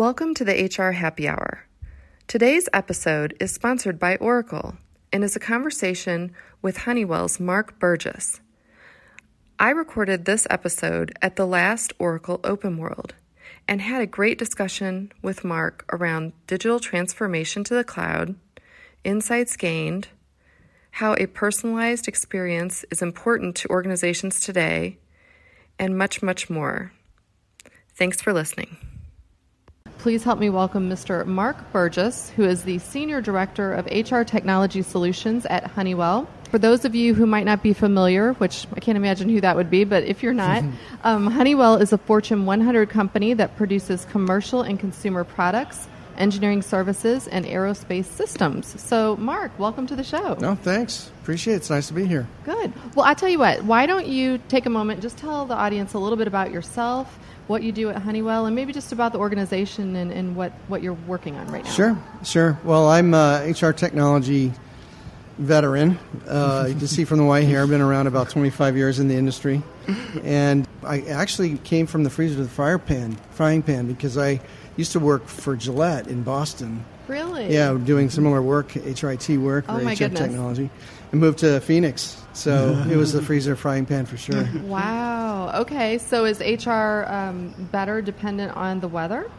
Welcome to the HR Happy Hour. Today's episode is sponsored by Oracle and is a conversation with Honeywell's Mark Burgess. I recorded this episode at the last Oracle Open World and had a great discussion with Mark around digital transformation to the cloud, insights gained, how a personalized experience is important to organizations today, and much, much more. Thanks for listening. Please help me welcome Mr. Mark Burgess, who is the Senior Director of HR Technology Solutions at Honeywell. For those of you who might not be familiar, which I can't imagine who that would be, but if you're not, um, Honeywell is a Fortune 100 company that produces commercial and consumer products, engineering services, and aerospace systems. So, Mark, welcome to the show. No, thanks. Appreciate it. It's nice to be here. Good. Well, I tell you what, why don't you take a moment, just tell the audience a little bit about yourself, what you do at Honeywell, and maybe just about the organization and, and what, what you're working on right now. Sure, sure. Well, I'm HR technology veteran. Uh, you can see from the white hair, I've been around about 25 years in the industry. And I actually came from the freezer to the fire pan, frying pan because I used to work for Gillette in Boston. Really? Yeah, doing similar work, HRIT work, Oh, or HR goodness. technology. And moved to Phoenix. So it was the freezer frying pan for sure. Wow. Okay. So is HR um, better dependent on the weather?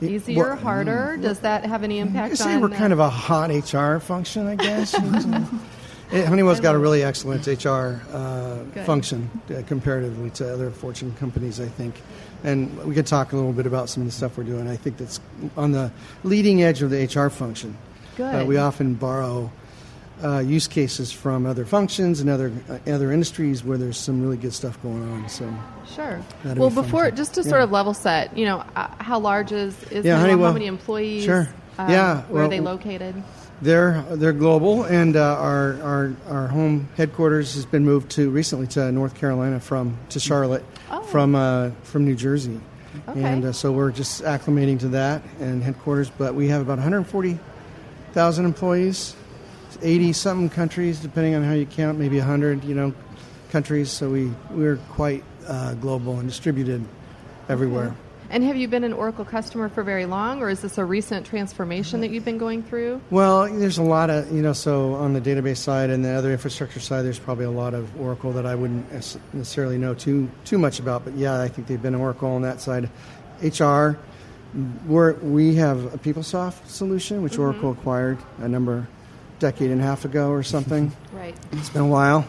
Easier, well, harder? Does that have any impact? I say on? we're kind of a hot HR function, I guess. It- Honeywell's got a really excellent HR uh, function uh, comparatively to other Fortune companies, I think. And we could talk a little bit about some of the stuff we're doing. I think that's on the leading edge of the HR function. Good. Uh, we often borrow uh, use cases from other functions and other uh, other industries where there's some really good stuff going on. So Sure. Well, be before just to yeah. sort of level set, you know, uh, how large is is Yeah, Honeywell? How many employees? Sure. Um, Yeah, Where are they located? They're they're global, and uh, our, our our home headquarters has been moved to recently to North Carolina from to Charlotte Oh. from uh, from New Jersey, Okay. and uh, so we're just acclimating to that and headquarters. But we have about 140,000 employees, 80 something countries, depending on how you count, maybe 100, you know, countries. So we we're quite uh, global and distributed everywhere. And have you been an Oracle customer for very long, or is this a recent transformation that you've been going through? Well, there's a lot of, you know, so on the database side and the other infrastructure side, there's probably a lot of Oracle that I wouldn't necessarily know too too much about. But yeah, I think they've been Oracle on that side. HR, we're, we have a PeopleSoft solution, which Oracle acquired a number, decade and a half ago or something. Right. it's been a while.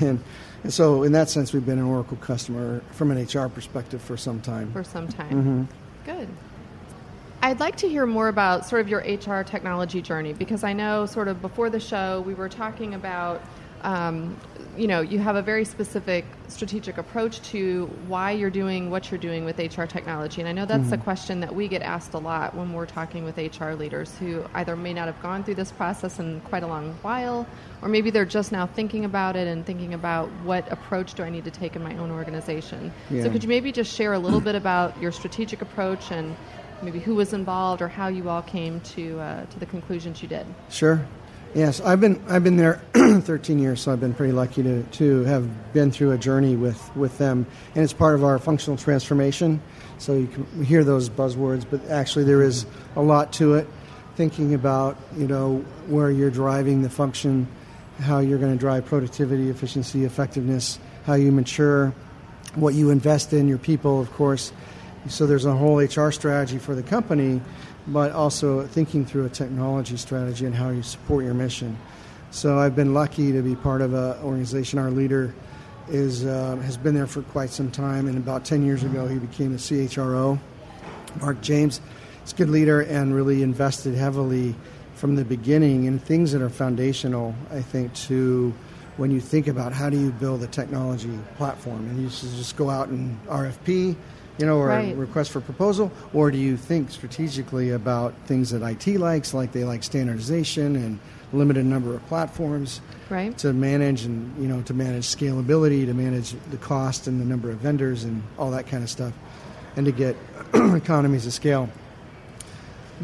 And, and so in that sense, we've been an Oracle customer from an HR perspective for some time. For some time. Mm-hmm. Good. I'd like to hear more about sort of your HR technology journey because I know sort of before the show we were talking about, um, you know, you have a very specific strategic approach to why you're doing what you're doing with HR technology. And I know that's a question that we get asked a lot when we're talking with HR leaders who either may not have gone through this process in quite a long while, or maybe they're just now thinking about it and thinking about what approach do I need to take in my own organization. So could you maybe just share a little bit about your strategic approach and maybe who was involved or how you all came to uh, to the conclusions you did? Sure. Yes, I've been I've been there 13 years, so I've been pretty lucky to, to have been through a journey with, with them, and it's part of our functional transformation. So you can hear those buzzwords, but actually there is a lot to it. Thinking about you know where you're driving the function, how you're going to drive productivity, efficiency, effectiveness, how you mature, what you invest in your people, of course. So there's a whole HR strategy for the company, but also thinking through a technology strategy and how you support your mission. So I've been lucky to be part of an organization. Our leader is uh, has been there for quite some time, and about 10 years ago he became a CHRO. Mark James is a good leader and really invested heavily from the beginning in things that are foundational, I think, to when you think about how do you build a technology platform. And you should just go out and RFP, you know, or Right. a request for proposal, or do you think strategically about things that IT likes, like they like standardization and limited number of platforms Right. to manage and you know to manage scalability, to manage the cost and the number of vendors and all that kind of stuff, and to get economies of scale.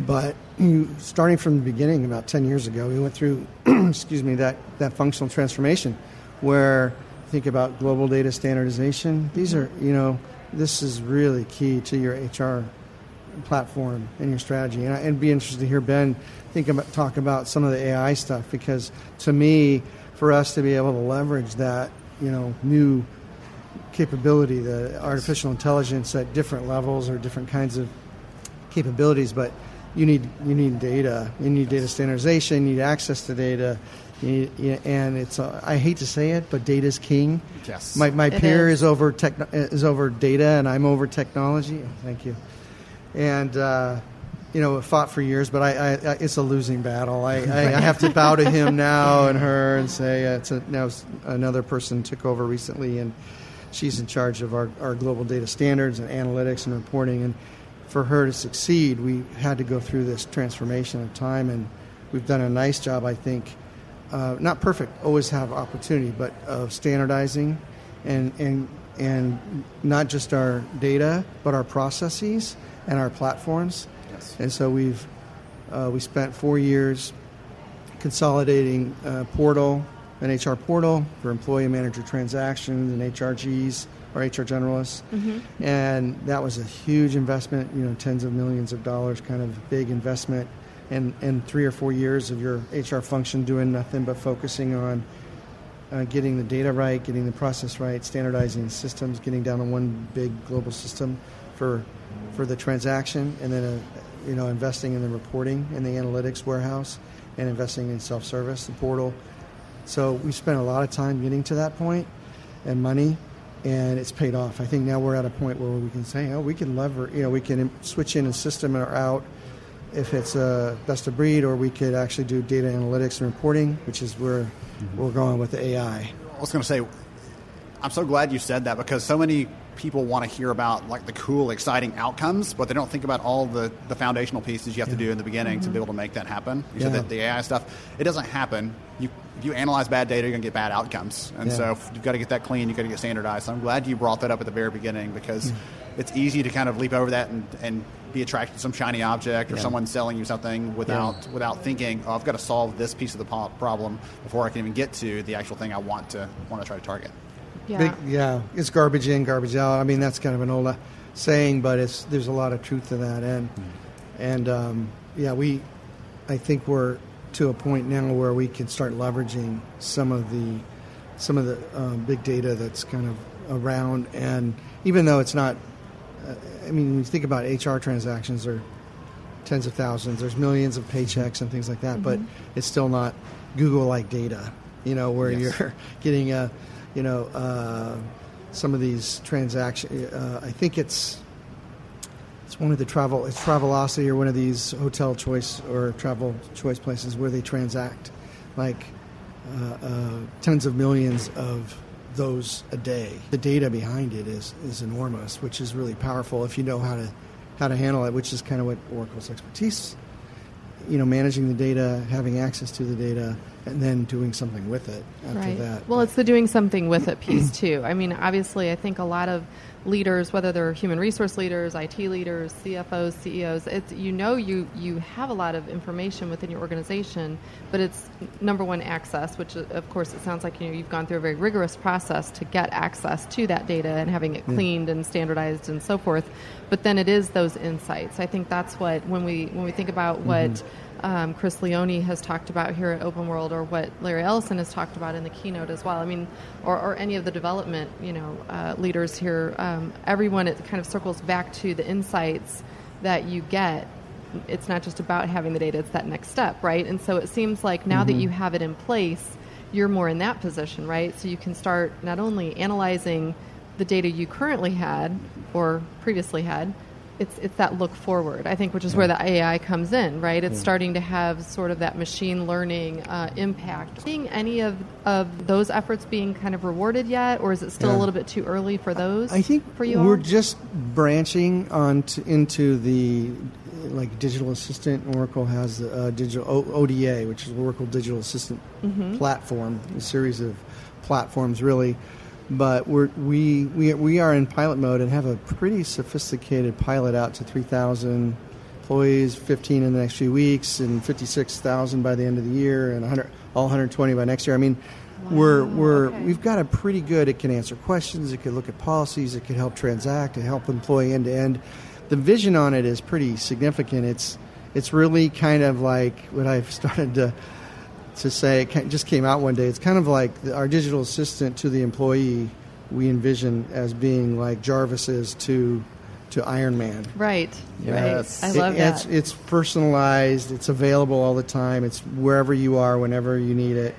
But you, starting from the beginning, about ten years ago, we went through, excuse me, that that functional transformation, where think about global data standardization. These are you know this is really key to your HR platform and your strategy. And I'd be interested to hear Ben think about talk about some of the AI stuff because to me, for us to be able to leverage that, you know, new capability, the artificial intelligence at different levels or different kinds of capabilities, but you need you need data. You need data standardization. You need access to data. You need, and it's uh, I hate to say it, but data is king. Yes. My my It peer is. is over tech is over data, and I'm over technology. Thank you. And uh, you know, fought for years, but I, I, I it's a losing battle. I, I, I have to bow to him now and her and say uh, it's a, now another person took over recently, and she's in charge of our, our global data standards and analytics and reporting. And for her to succeed, we had to go through this transformation of time, and we've done a nice job, I think. Uh, not perfect, always have opportunity, but of standardizing and, and, and not just our data, but our processes and our platforms. Yes. And so we've uh, we spent four years consolidating uh, portal, an HR portal for employee and manager transactions and HRGs or HR generalists, and that was a huge investment. You know, tens of millions of dollars, kind of big investment, and three or four years of your HR function doing nothing but focusing on uh, getting the data right, getting the process right, standardizing systems, getting down to one big global system for for the transaction, and then uh, you know investing in the reporting and the analytics warehouse, and investing in self-service, the portal. So we spent a lot of time getting to that point, and money, and it's paid off. I think now we're at a point where we can say, oh, we can lever, you know, we can switch in a system or out if it's a best of breed, or we could actually do data analytics and reporting, which is where mm-hmm. we're going with the AI. I was going to say, I'm so glad you said that because so many people want to hear about like the cool, exciting outcomes, but they don't think about all the, the foundational pieces you have to do in the beginning to be mm-hmm. able to make that happen. You said that the AI stuff, it doesn't happen. You if you analyze bad data, you're going to get bad outcomes, and Yeah. so if you've got to get that clean. You've got to get standardized. So I'm glad you brought that up at the very beginning because it's easy to kind of leap over that and, and be attracted to some shiny object or Yeah. someone selling you something without without thinking, oh, I've got to solve this piece of the problem before I can even get to the actual thing I want to want to try to target. Yeah. Big, yeah, it's garbage in, garbage out. I mean, that's kind of an old uh, saying, but it's there's a lot of truth to that. And and um, yeah, we, I think we're to a point now where we can start leveraging some of the some of the um, big data that's kind of around. And even though it's not, uh, I mean, when you think about HR transactions, are tens of thousands. There's millions of paychecks and things like that, but it's still not Google-like data. You know, where Yes. you're getting a, you know, uh, some of these transactions. Uh, I think it's it's one of the travel it's Travelocity or one of these hotel choice or travel choice places where they transact like uh, uh, tens of millions of those a day. The data behind it is is enormous, which is really powerful if you know how to how to handle it, which is kind of what Oracle's expertise. You know, managing the data, having access to the data, and then doing something with it after right. that. Well, it's the doing something with it piece too. I mean, obviously, I think a lot of leaders, whether they're human resource leaders, IT leaders, CFOs, CEOs, it's you know you you have a lot of information within your organization, but it's number one access, which uh, of course it sounds like you know you've gone through a very rigorous process to get access to that data and having it cleaned and standardized and so forth. But then it is those insights. I think that's what when we when we think about what um, Chris Leone has talked about here at Open World, or what Larry Ellison has talked about in the keynote as well. I mean, or, or any of the development, you know, uh, leaders here. Um, everyone, it kind of circles back to the insights that you get. It's not just about having the data; it's that next step, right? And so it seems like now that you have it in place, you're more in that position, right? So you can start not only analyzing the data you currently had or previously had, it's it's that look forward. I think, which is where the AI comes in, right? It's starting to have sort of that machine learning uh, impact. Seeing any of of those efforts being kind of rewarded yet, or is it still a little bit too early for those? I think for you we're all? just branching on to, into the like digital assistant. Oracle has the uh, digital o- ODA, which is Oracle Digital Assistant Mm-hmm. platform, a series of platforms really. But we're, we we we are in pilot mode and have a pretty sophisticated pilot out to 3,000 employees, 15 in the next few weeks, and 56,000 by the end of the year, and 100 all 120 by next year. I mean, we're, we're, okay. we've got a pretty good. It can answer questions. It can look at policies. It can help transact. It help employee end to end. the vision on it is pretty significant. It's it's really kind of like what I've started to to say. It just came out one day. It's kind of like our digital assistant to the employee. We envision as being like Jarvis is to to Iron Man. Right. Yes. Right. I love it, that. It's, it's personalized. It's available all the time. It's wherever you are, whenever you need it.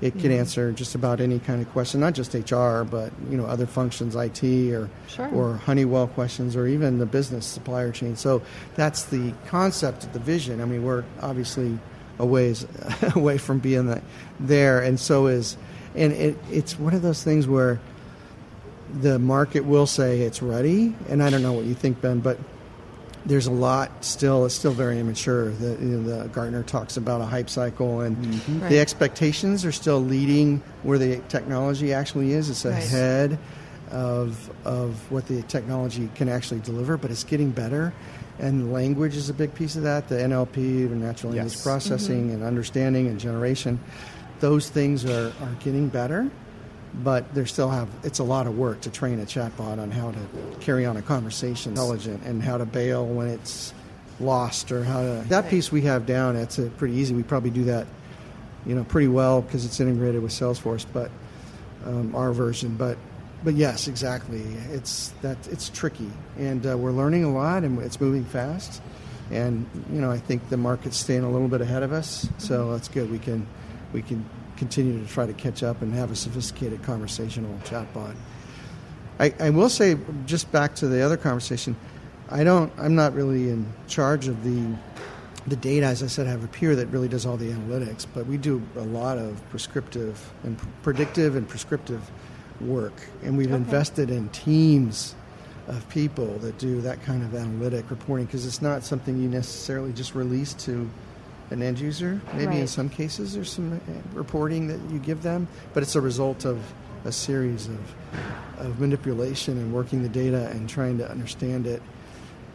It can Mhm. answer just about any kind of question, not just HR, but you know other functions, IT or Sure. or Honeywell questions, or even the business supplier chain. So that's the concept of the vision. I mean, we're obviously a ways away from being that there, and so is, and it, it's one of those things where the market will say it's ready, and I don't know what you think, Ben, but there's a lot still. It's still very immature. The, you know, the Gartner talks about a hype cycle, and mm-hmm. Right. the expectations are still leading where the technology actually is. It's Right. ahead of of what the technology can actually deliver, but it's getting better. And language is a big piece of that. The NLP, the natural language Yes. processing, Mm-hmm. and understanding and generation. Those things are, are getting better but there still have it's a lot of work to train a chatbot on how to carry on a conversation intelligent and how to bail when it's lost or how to that piece we have down it's uh pretty easy we probably do that you know pretty well because it's integrated with salesforce but um, our version but but yes exactly. It's that it's tricky. And uh, we're learning a lot and it's moving fast. And you know i think the market's staying a little bit ahead of us. So that's good. We can we can continue to try to catch up and have a sophisticated conversational chatbot. I, I will say just back to the other conversation i don't i'm not really in charge of the the data as i said i have a peer that really does all the analytics but we do a lot of prescriptive and pr- predictive and prescriptive work and we've Okay. invested in teams of people that do that kind of analytic reporting because it's not something you necessarily just release to an end user. Maybe in some cases there's some uh, reporting that you give them, but it's a result of a series of, of manipulation and working the data and trying to understand it.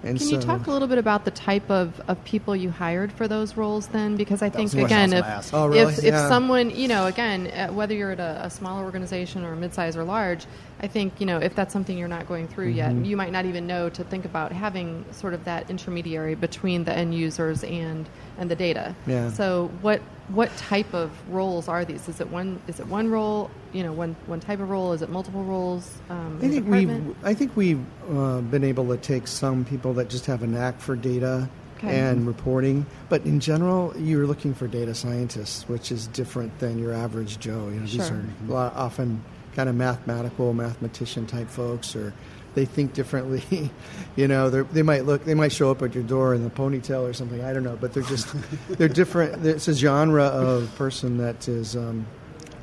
And Can so, you talk a little bit about the type of, of people you hired for those roles then? Because I think, was the question I again, if. Oh, really? if, Yeah. if someone, you know, again, uh, whether you're at a, a smaller organization or a mid-size or large, I think, you know, if that's something you're not going through Mm-hmm. yet, you might not even know to think about having sort of that intermediary between the end users and, and the data. Yeah. So what what type of roles are these? Is it one is it one role, you know, one one type of role? Is it multiple roles? Um, I think we've? I think we've uh, been able to take some people that just have a knack for data Okay. and reporting, but in general, you're looking for data scientists, which is different than your average Joe. You know, these are often kind of mathematical, mathematician type folks, or they think differently. you know, they might look, they might show up at your door in a ponytail or something. I don't know, but they're just they're different. It's a genre of person that is. Um,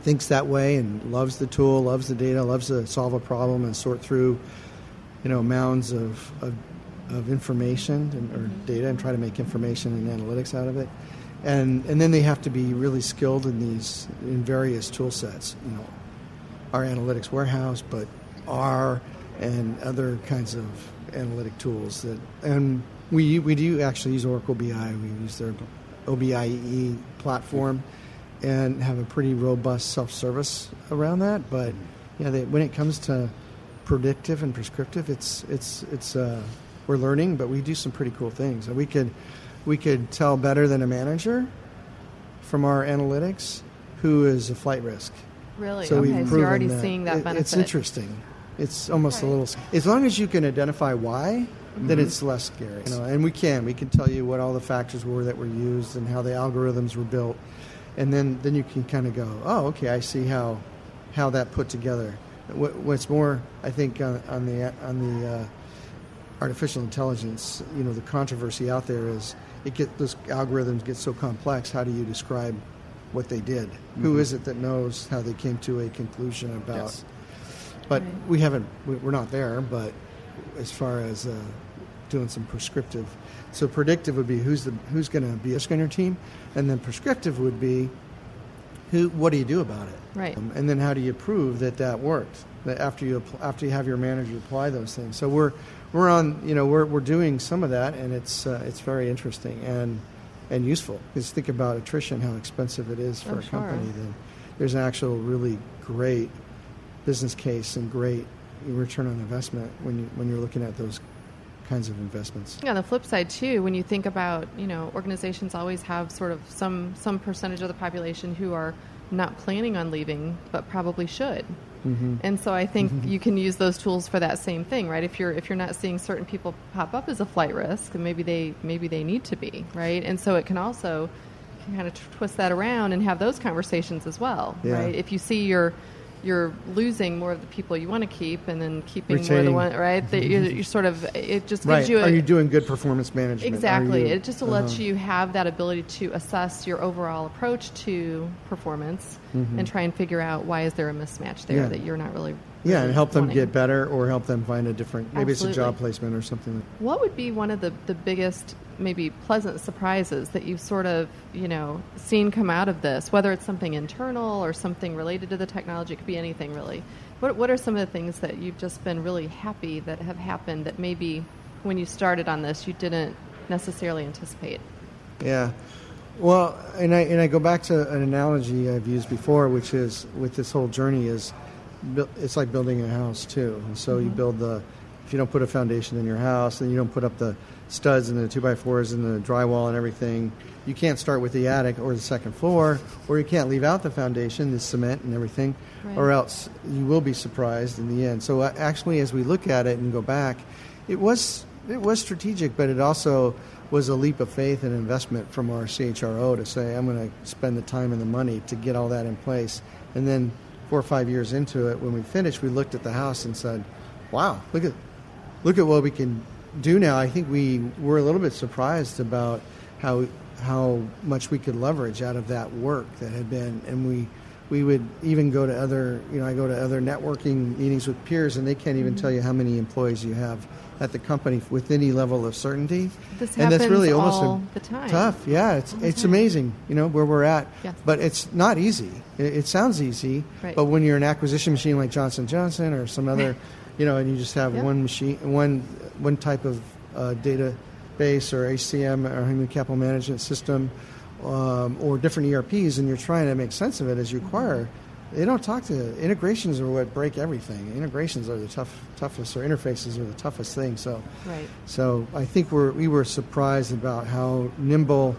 thinks that way and loves the tool, loves the data, loves to solve a problem and sort through, you know, mounds of, of, of information and, or data and try to make information and analytics out of it. And, and then they have to be really skilled in these, in various tool sets, you know, our analytics warehouse, but R and other kinds of analytic tools that, and we, we do actually use Oracle BI. We use their OBIE platform and have a pretty robust self-service around that. But yeah, they, when it comes to predictive and prescriptive, it's it's it's uh, we're learning, but we do some pretty cool things. We could we could tell better than a manager from our analytics who is a flight risk. Really? So okay, we've so you're already that. seeing that It- benefit. It's interesting. It's almost a Right. little. As long as you can identify why, then Mhm. it's less scary. You know, and we can. We can tell you what all the factors were that were used and how the algorithms were built, and then then you can kind of go, oh, okay, I see how how that put together. What, what's more, I think on, on the on the uh, artificial intelligence, you know, the controversy out there is it get those algorithms get so complex. How do you describe what they did? Who Mhm. is it that knows how they came to a conclusion about? Yes. But Right. we haven't. we- We're not there. But as far as uh, doing some prescriptive, so predictive would be who's the who's going to be a on your team, and then prescriptive would be who. What do you do about it? Right. Um, and then how do you prove that that worked? That after you appl- after you have your manager apply those things. So we're we're on. You know, we're we're doing some of that, and it's uh, it's very interesting and and useful. Because think about attrition, how expensive it is for Oh, a sure. company. Then there's an actual really great business case and great return on investment when you when you're looking at those kinds of investments. Yeah, on the flip side too, when you think about, you know, organizations always have sort of some some percentage of the population who are not planning on leaving but probably should. Mm-hmm. And so I think mm-hmm. you can use those tools for that same thing, right? If you're if you're not seeing certain people pop up as a flight risk, and maybe they maybe they need to be, right? And so it can also can kind of twist that around and have those conversations as well, yeah. right? If you see your you're losing more of the people you want to keep and then keeping Retaining. more of the one right that you're, you're, sort of it just gives right. you a, are you doing good performance management exactly you, it just uh-huh. lets you have that ability to assess your overall approach to performance mm-hmm. and try and figure out why is there a mismatch there yeah. that you're not really yeah, and help them get better or help them find a different, maybe Absolutely. it's a job placement or something. What would be one of the, the biggest, maybe pleasant surprises that you've sort of, you know, seen come out of this, whether it's something internal or something related to the technology? It could be anything really. What, what are some of the things that you've just been really happy that have happened that maybe when you started on this you didn't necessarily anticipate? Yeah. Well, and I, and I go back to an analogy I've used before, which is with this whole journey is it's like building a house too. And so mm-hmm. you build the, if you don't put a foundation in your house, and you don't put up the studs and the two by fours and the drywall and everything. You can't start with the attic or the second floor, or you can't leave out the foundation, the cement and everything, right. or else you will be surprised in the end. So uh, actually, as we look at it and go back, it was it was strategic, but it also was a leap of faith and investment from our CHRO to say, I'm going to spend the time and the money to get all that in place, and then four or five years into it, when we finished, we looked at the house and said, "Wow, look at look at what we can do now." I think we were a little bit surprised about how how much we could leverage out of that work that had been, and we we would even go to other you know I go to other networking meetings with peers, and they can't even mm-hmm. tell you how many employees you have at the company with any level of certainty. This and that's really almost all time. tough. Yeah, it's it's amazing, you know, where we're at. Yes. But it's not easy. It, it sounds easy, right. but when you're an acquisition machine like Johnson Johnson or some other, you know, and you just have one machine, one one type of uh, database or HCM or human capital management system, um, or different ERPs, and you're trying to make sense of it as you acquire they don't talk to integrations are what break everything. Integrations are the tough, toughest, or interfaces are the toughest thing. So, right. so I think we're, we were surprised about how nimble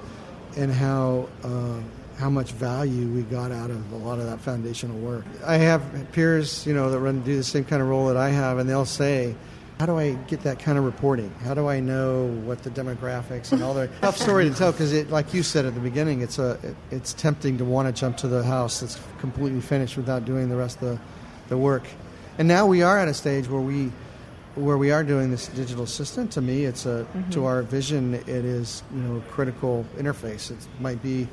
and how uh, how much value we got out of a lot of that foundational work. I have peers, you know, that run do the same kind of role that I have, and they'll say, how do I get that kind of reporting? How do I know what the demographics and all that tough story to tell? Because it, like you said at the beginning, it's a it, it's tempting to want to jump to the house that's completely finished without doing the rest of the, the work. And now we are at a stage where we where we are doing this digital assistant. To me, it's a mm-hmm. to our vision, it is you know a critical interface. It might be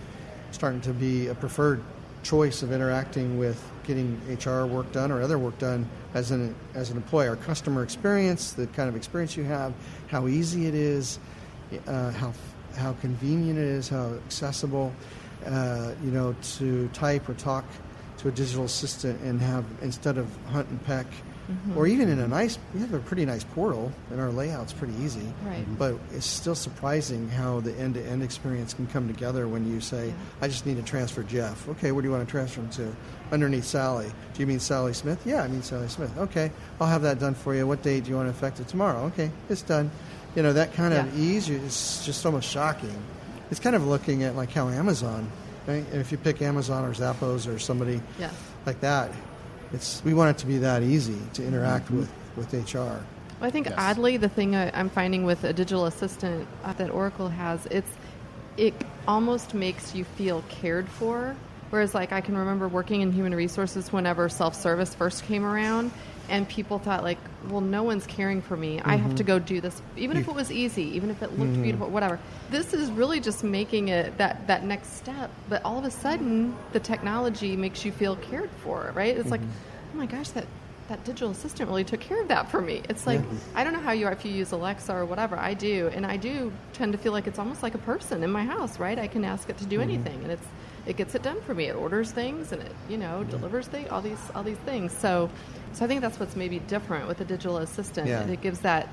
starting to be a preferred choice of interacting with getting HR work done or other work done as an as an employer. Our customer experience, the kind of experience you have, how easy it is, uh, how how convenient it is, how accessible, uh, you know, to type or talk to a digital assistant and have instead of hunt and peck Mm-hmm. Or even in a nice, we have a pretty nice portal, and our layout's pretty easy. Right. But it's still surprising how the end-to-end experience can come together when you say, yeah. "I just need to transfer Jeff." Okay, where do you want to transfer him to? Underneath Sally. Do you mean Sally Smith? Yeah, I mean Sally Smith. Okay, I'll have that done for you. What date do you want to affect it tomorrow? Okay, it's done. You know that kind of yeah. ease is just almost shocking. It's kind of looking at like how Amazon. Right? And if you pick Amazon or Zappos or somebody yeah. like that, it's we want it to be that easy to interact mm-hmm. with with HR. Well, I think yes. oddly, the thing I'm finding with a digital assistant that Oracle has, it's it almost makes you feel cared for. Whereas, like, I can remember working in human resources whenever self service first came around, and people thought, like, well, no one's caring for me. Mm-hmm. I have to mm-hmm. go do this, even if it was easy, even if it looked mm-hmm. beautiful, whatever. This is really just making it that, that next step. But all of a sudden, the technology makes you feel cared for, right? It's mm-hmm. like, oh my gosh, that that digital assistant really took care of that for me. It's like yeah. I don't know how you are if you use Alexa or whatever. I do, and I do tend to feel like it's almost like a person in my house, right? I can ask it to do mm-hmm. anything, and it's it gets it done for me. It orders things and it you know delivers things, all these all these things. So so I think that's what's maybe different with a digital assistant. Yeah. It gives that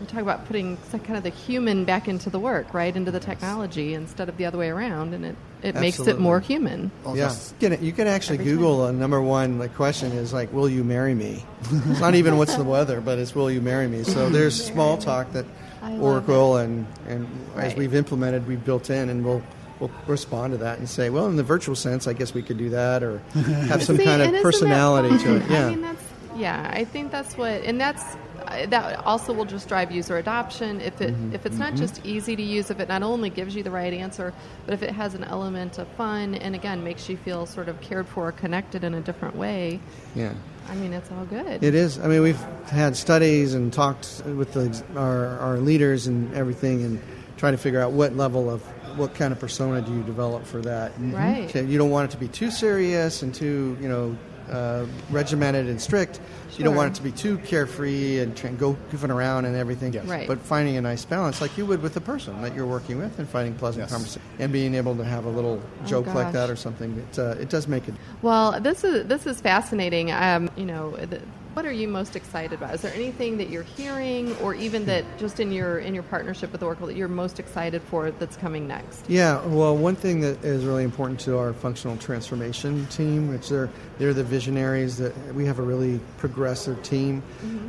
we talk about putting kind of the human back into the work, right, into the technology instead of the other way around, and it, it makes it more human. Well, yeah, just- you can, you can actually Every Google a number one like question is like, "Will you marry me?" it's not even what's the weather, but it's "Will you marry me?" So there's small talk that I love Oracle and and as we've implemented, we've built in, and we'll we'll respond to that and say, "Well, in the virtual sense, I guess we could do that," or have some See, kind of personality to it. Yeah. I mean, that's yeah. I think that's what, and that's uh, that also will just drive user adoption. If it Mm-hmm. if it's not just easy to use, if it not only gives you the right answer, but if it has an element of fun and again makes you feel sort of cared for, or connected in a different way. yeah. I mean, it's all good. It is. I mean, we've had studies and talked with the, our, our leaders and everything, and trying to figure out what level of what kind of persona do you develop for that. Right. Okay, You don't want it to be too serious and too, you know, uh, regimented and strict. You don't want it to be too carefree and try, go goofing around and everything. Yes. Right. But finding a nice balance, like you would with the person that you're working with, and finding pleasant Yes. conversation and being able to have a little joke like Oh, gosh. that or something. It, uh, it does make it. Well, this is this is fascinating. Um, you know, the, what are you most excited about? Is there anything that you're hearing, or even that just in your in your partnership with Oracle that you're most excited for that's coming next? Yeah, well, one thing that is really important to our functional transformation team, which they're they're the visionaries that we have a really progressive team,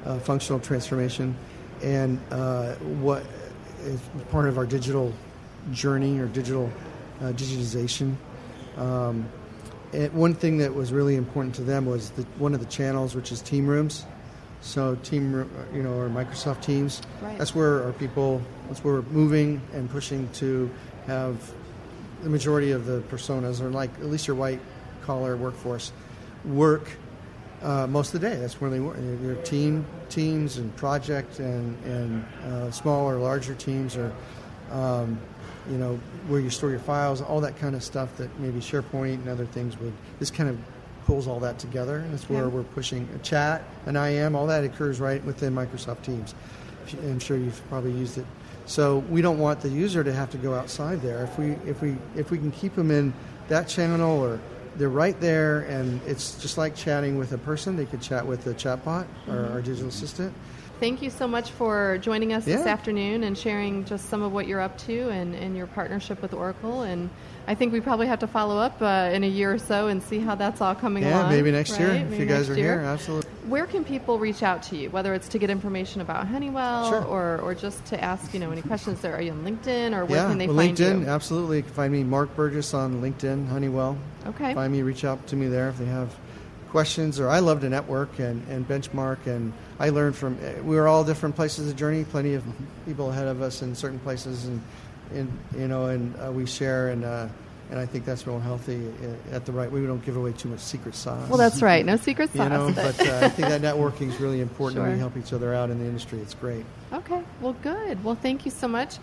uh, functional transformation, and uh, what is part of our digital journey or digital uh, digitization. Um, and one thing that was really important to them was the, one of the channels, which is team rooms. So team, you know, or Microsoft Teams. Right. That's where our people. That's where we're moving and pushing to have the majority of the personas, or like at least your white collar workforce, work uh, most of the day. That's where they work. Your team teams and project and and uh, small or larger teams or um, you know where you store your files, all that kind of stuff that maybe SharePoint and other things would. This kind of pulls all that together. And that's where Yeah. we're pushing a chat, an IM, all that occurs right within Microsoft Teams. I'm sure you've probably used it. So we don't want the user to have to go outside there. If we if we if we can keep them in that channel or they're right there and it's just like chatting with a person, they could chat with the chatbot or our digital mm-hmm. assistant. Thank you so much for joining us this afternoon and sharing just some of what you're up to and, and your partnership with Oracle. And I think we probably have to follow up uh, in a year or so and see how that's all coming Yeah, along. maybe next year right? if Maybe you guys are year. here. Absolutely. Where can people reach out to you, whether it's to get information about Honeywell Sure. or, or just to ask, you know, any questions there? Are you on LinkedIn or where yeah, can they well, find LinkedIn, you? absolutely. You can find me, Mark Burgess, on LinkedIn, Honeywell. Okay. Find me, reach out to me there if they have questions. Or I love to network and, and benchmark, and I learn from. eh, We're all different places of the journey. Plenty of people ahead of us in certain places, and, and you know, and uh, we share and. Uh, and I think that's real healthy eh, at the right. We don't give away too much secret sauce. Well, that's right. No secret you sauce. know, but uh, I think that networking is really important. and Sure. We help each other out in the industry. It's great. okay. Well, good. Well, thank you so much.